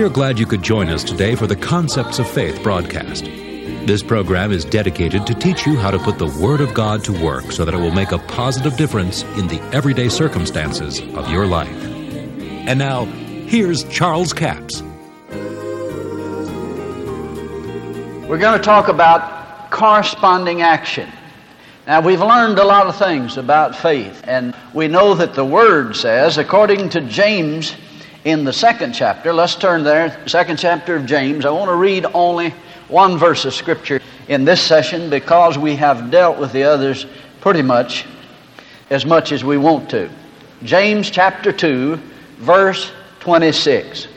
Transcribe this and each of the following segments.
We are glad you could join us today for the Concepts of Faith broadcast. This program is dedicated to teach you how to put the Word of God to work so that it will make a positive difference in the everyday circumstances of your life. And now, here's Charles Capps. We're going to talk about corresponding action. Now, we've learned a lot of things about faith, and we know that the Word says, according to James in the second chapter, let's turn there, second chapter of James. I want to read only one verse of Scripture in this session because we have dealt with the others pretty much as much as we want to. James chapter 2, verse 26.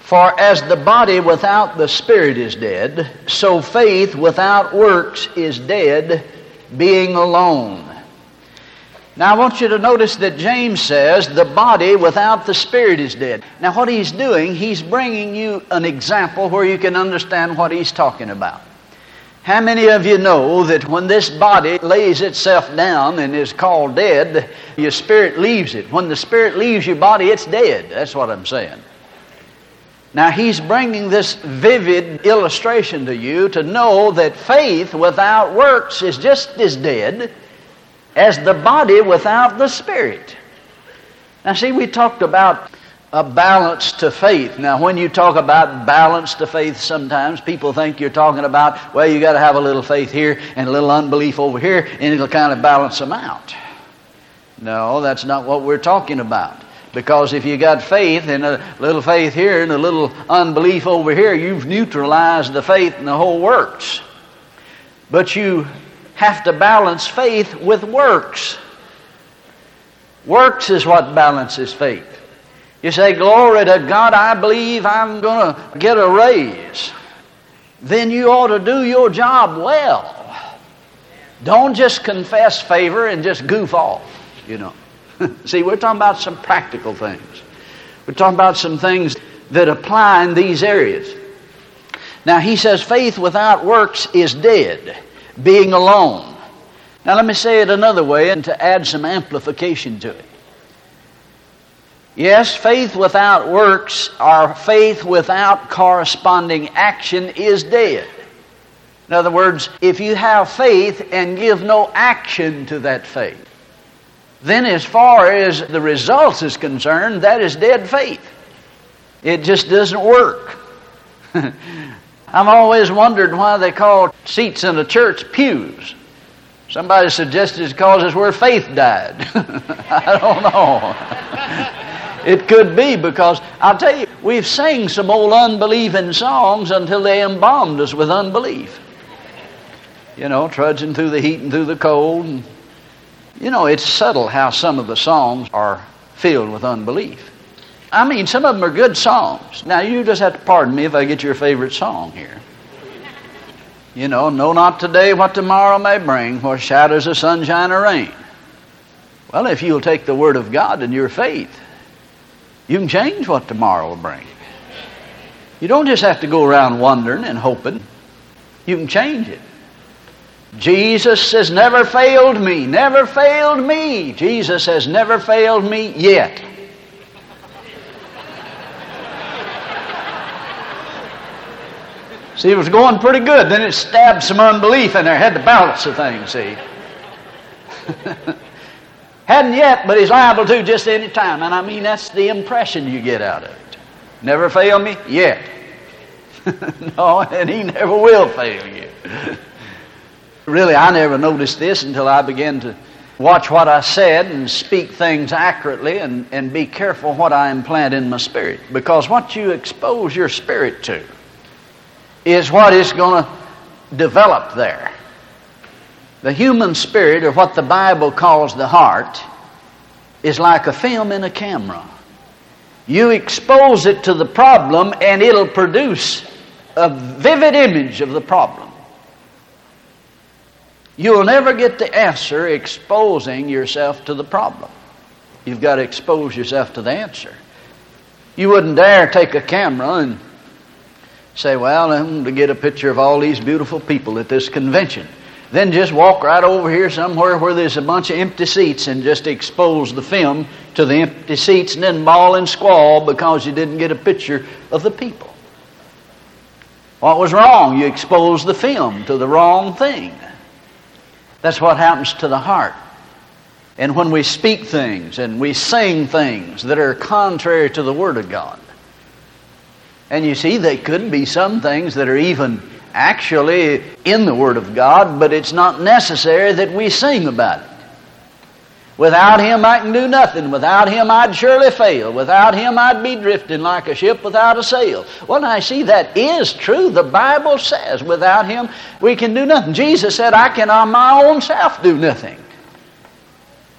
For as the body without the spirit is dead, so faith without works is dead, being alone. Now I want you to notice that James says the body without the spirit is dead. Now what he's doing, he's bringing you an example where you can understand what he's talking about. How many of you know that when this body lays itself down and is called dead, your spirit leaves it? When the spirit leaves your body, it's dead. That's what I'm saying. Now, he's bringing this vivid illustration to you to know that faith without works is just as dead as the body without the spirit. Now, see, we talked about a balance to faith. Now, when you talk about balance to faith, sometimes people think you're talking about, well, you got to have a little faith here and a little unbelief over here, and it'll kind of balance them out. No, that's not what we're talking about. Because if you got faith and a little faith here and a little unbelief over here, you've neutralized the faith and the whole works. But you have to balance faith with works. Works is what balances faith. You say, Glory to God, I believe I'm going to get a raise. Then you ought to do your job well. Don't just confess favor and just goof off, you know. See, we're talking about some practical things. We're talking about some things that apply in these areas. Now, he says faith without works is dead being alone. Now, let me say it another way and to add some amplification to it. Yes, faith without works or faith without corresponding action is dead. In other words, if you have faith and give no action to that faith, then as far as the results is concerned, that is dead faith. It just doesn't work. I've always wondered why they call seats in a church pews. Somebody suggested it's because it's where faith died. I don't know. it could be because I'll tell you, we've sang some old unbelieving songs until they embalmed us with unbelief. You know, trudging through the heat and through the cold. And, you know, it's subtle how some of the songs are filled with unbelief. I mean, some of them are good songs. Now, you just have to pardon me if I get your favorite song here. You know, know not today what tomorrow may bring, or shadows of sunshine or rain. Well, if you'll take the Word of God and your faith, you can change what tomorrow will bring. You don't just have to go around wondering and hoping. You can change it. Jesus has never failed me, never failed me. Jesus has never failed me yet. See, it was going pretty good. Then it stabbed some unbelief in there. Had to balance the thing, see. Hadn't yet, but he's liable to just any time. And I mean, that's the impression you get out of it. Never fail me? Yet. no, and he never will fail you. really, I never noticed this until I began to watch what I said and speak things accurately and, and be careful what I implant in my spirit. Because what you expose your spirit to, is what is going to develop there. The human spirit, or what the Bible calls the heart, is like a film in a camera. You expose it to the problem, and it'll produce a vivid image of the problem. You'll never get the answer exposing yourself to the problem. You've got to expose yourself to the answer. You wouldn't dare take a camera and say, Well, I'm to get a picture of all these beautiful people at this convention. then just walk right over here somewhere where there's a bunch of empty seats and just expose the film to the empty seats and then bawl and squall because you didn't get a picture of the people. What was wrong? You exposed the film to the wrong thing. That's what happens to the heart. And when we speak things and we sing things that are contrary to the Word of God, and you see, there could be some things that are even actually in the Word of God, but it's not necessary that we sing about it. Without Him, I can do nothing. Without Him, I'd surely fail. Without Him, I'd be drifting like a ship without a sail. Well, I see that is true. The Bible says without Him, we can do nothing. Jesus said, I can on my own self do nothing.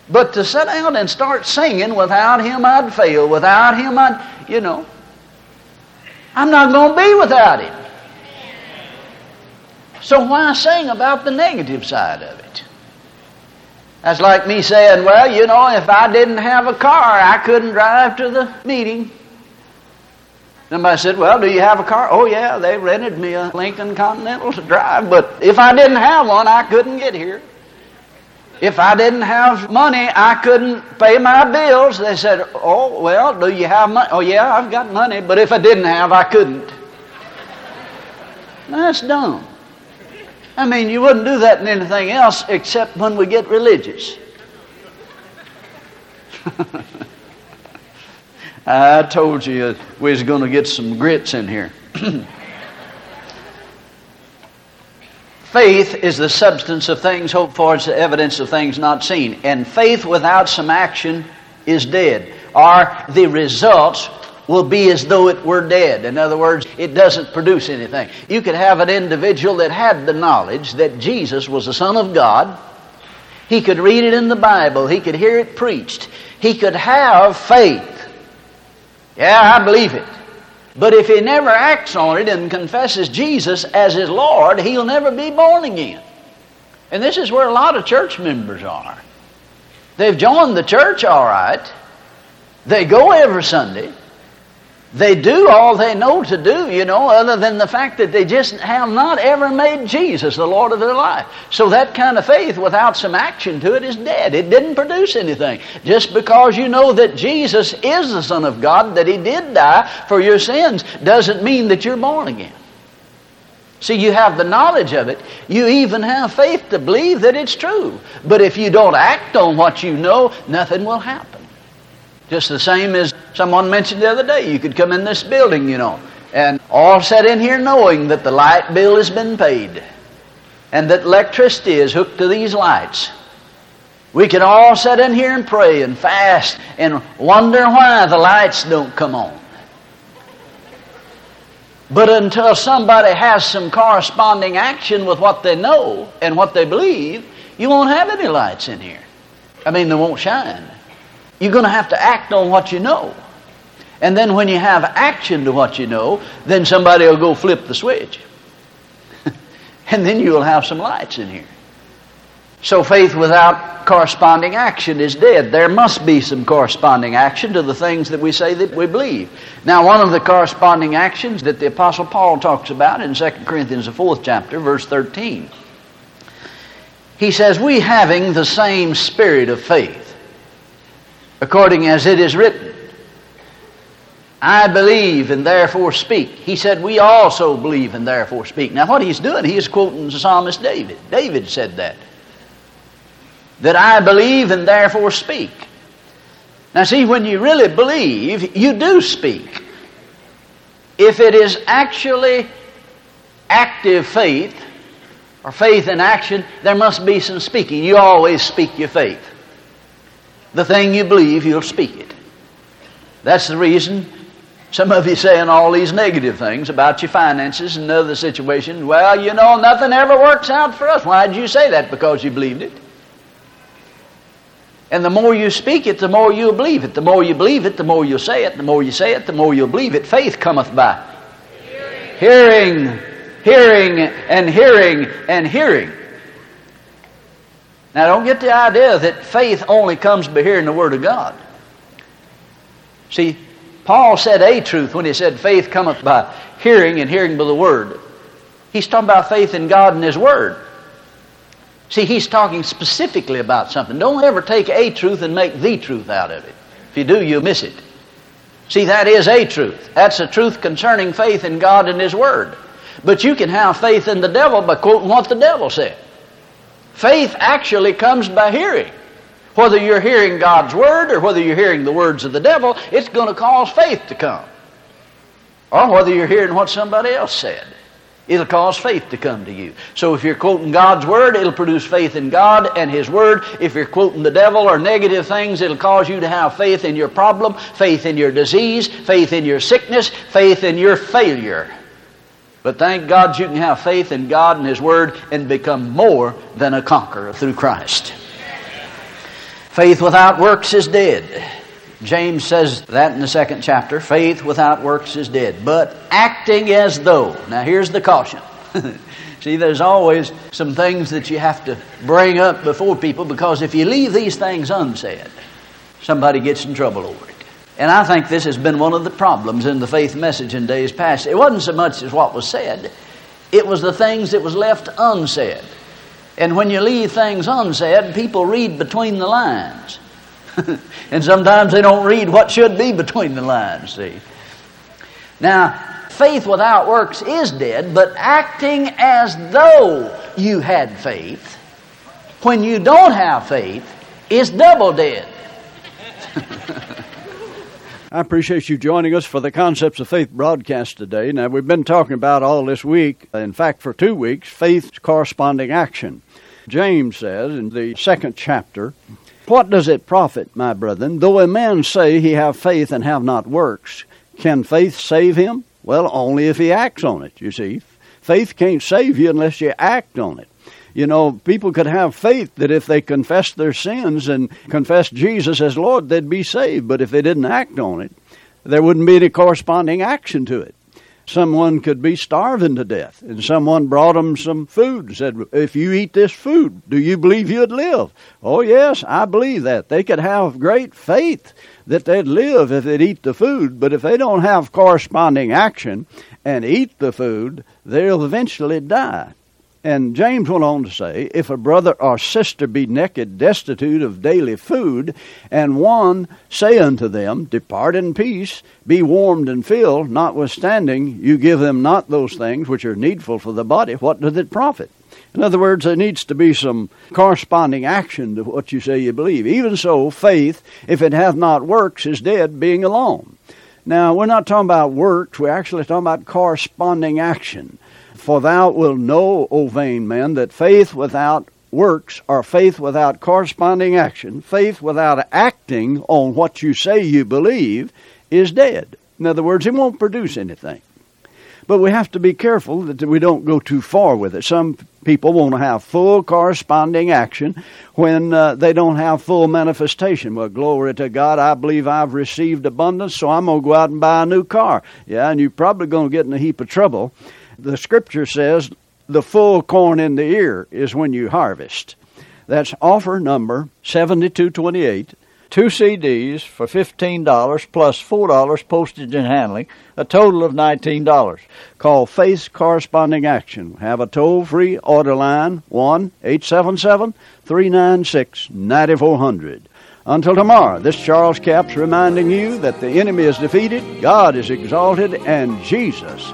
But to sit down and start singing, without Him, I'd fail. Without Him, I'd, you know, I'm not going to be without Him. So why sing about the negative side of it? That's like me saying, well, you know, if I didn't have a car, I couldn't drive to the meeting. Somebody said, well, do you have a car? Oh, yeah, they rented me a Lincoln Continental to drive, but if I didn't have one, I couldn't get here. If I didn't have money, I couldn't pay my bills. They said, oh, well, do you have money? Oh, yeah, I've got money, but if I didn't have, I couldn't. That's dumb. I mean, you wouldn't do that in anything else except when we get religious. I told you we was going to get some grits in here. faith is the substance of things hoped for, it's the evidence of things not seen. And faith without some action is dead. Are the results will be as though it were dead. In other words, it doesn't produce anything. You could have an individual that had the knowledge that Jesus was the Son of God. He could read it in the Bible. He could hear it preached. He could have faith. Yeah, I believe it. But if he never acts on it and confesses Jesus as his Lord, he'll never be born again. And this is where a lot of church members are. They've joined the church all right. They go every Sunday. They do all they know to do, you know, other than the fact that they just have not ever made Jesus the Lord of their life. So that kind of faith without some action to it is dead. It didn't produce anything. Just because you know that Jesus is the Son of God, that He did die for your sins, doesn't mean that you're born again. See, you have the knowledge of it. You even have faith to believe that it's true. But if you don't act on what you know, nothing will happen. Just the same as someone mentioned the other day, you could come in this building, you know, and all sat in here knowing that the light bill has been paid and that electricity is hooked to these lights. We can all sit in here and pray and fast and wonder why the lights don't come on. But until somebody has some corresponding action with what they know and what they believe, you won't have any lights in here. I mean, they won't shine. You're going to have to act on what you know. And then when you have action to what you know, then somebody will go flip the switch. and then you'll have some lights in here. So faith without corresponding action is dead. There must be some corresponding action to the things that we say that we believe. Now, one of the corresponding actions that the Apostle Paul talks about in 2 Corinthians, the fourth chapter, verse 13, he says, We having the same spirit of faith according as it is written. I believe and therefore speak. He said, We also believe and therefore speak. Now, what he's doing, he is quoting the psalmist David. David said that. That I believe and therefore speak. Now, see, when you really believe, you do speak. If it is actually active faith, or faith in action, there must be some speaking. You always speak your faith the thing you believe, you'll speak it. That's the reason some of you saying all these negative things about your finances and other situations. Well, you know, nothing ever works out for us. Why did you say that? Because you believed it. And the more you speak it, the more you'll believe it. The more you believe it, the more you'll say it. The more you say it, the more you'll believe it. Faith cometh by hearing, hearing, hearing and hearing and hearing. Now, don't get the idea that faith only comes by hearing the Word of God. See, Paul said a truth when he said faith cometh by hearing and hearing by the Word. He's talking about faith in God and His Word. See, he's talking specifically about something. Don't ever take a truth and make the truth out of it. If you do, you'll miss it. See, that is a truth. That's a truth concerning faith in God and His Word. But you can have faith in the devil by quoting what the devil said. Faith actually comes by hearing. Whether you're hearing God's Word or whether you're hearing the words of the devil, it's going to cause faith to come. Or whether you're hearing what somebody else said. It'll cause faith to come to you. So if you're quoting God's Word, it'll produce faith in God and His Word. If you're quoting the devil or negative things, it'll cause you to have faith in your problem, faith in your disease, faith in your sickness, faith in your failure. But thank God you can have faith in God and His Word and become more than a conqueror through Christ. Faith without works is dead. James says that in the second chapter. Faith without works is dead. But acting as though. Now here's the caution. See, there's always some things that you have to bring up before people because if you leave these things unsaid, somebody gets in trouble over it. And I think this has been one of the problems in the faith message in days past. It wasn't so much as what was said, it was the things that was left unsaid. And when you leave things unsaid, people read between the lines. and sometimes they don't read what should be between the lines, see. Now, faith without works is dead, but acting as though you had faith when you don't have faith is double dead. I appreciate you joining us for the Concepts of Faith broadcast today. Now, we've been talking about all this week, in fact, for two weeks, faith's corresponding action. James says in the second chapter, what does it profit, my brethren, though a man say he have faith and have not works? Can faith save him? Well, only if he acts on it, you see. Faith can't save you unless you act on it. You know, people could have faith that if they confessed their sins and confessed Jesus as Lord, they'd be saved. But if they didn't act on it, there wouldn't be any corresponding action to it. Someone could be starving to death, and someone brought them some food and said, If you eat this food, do you believe you'd live? Oh, yes, I believe that. They could have great faith that they'd live if they'd eat the food, but if they don't have corresponding action and eat the food, they'll eventually die. And James went on to say, If a brother or sister be naked, destitute of daily food, and one say unto them, Depart in peace, be warmed and filled, notwithstanding you give them not those things which are needful for the body, what doth it profit? In other words, there needs to be some corresponding action to what you say you believe. Even so, faith, if it hath not works, is dead, being alone. Now, we're not talking about works, we're actually talking about corresponding action. For thou wilt know, O vain man, that faith without works, or faith without corresponding action, faith without acting on what you say you believe, is dead. In other words, it won't produce anything. But we have to be careful that we don't go too far with it. Some people want to have full corresponding action when uh, they don't have full manifestation. Well, glory to God, I believe I've received abundance, so I'm going to go out and buy a new car. Yeah, and you're probably going to get in a heap of trouble the scripture says the full corn in the ear is when you harvest. That's offer number 7228. Two CDs for $15 plus $4 postage and handling, a total of $19. Call Faith Corresponding Action. Have a toll free order line 1 877 396 9400. Until tomorrow, this Charles Capps reminding you that the enemy is defeated, God is exalted, and Jesus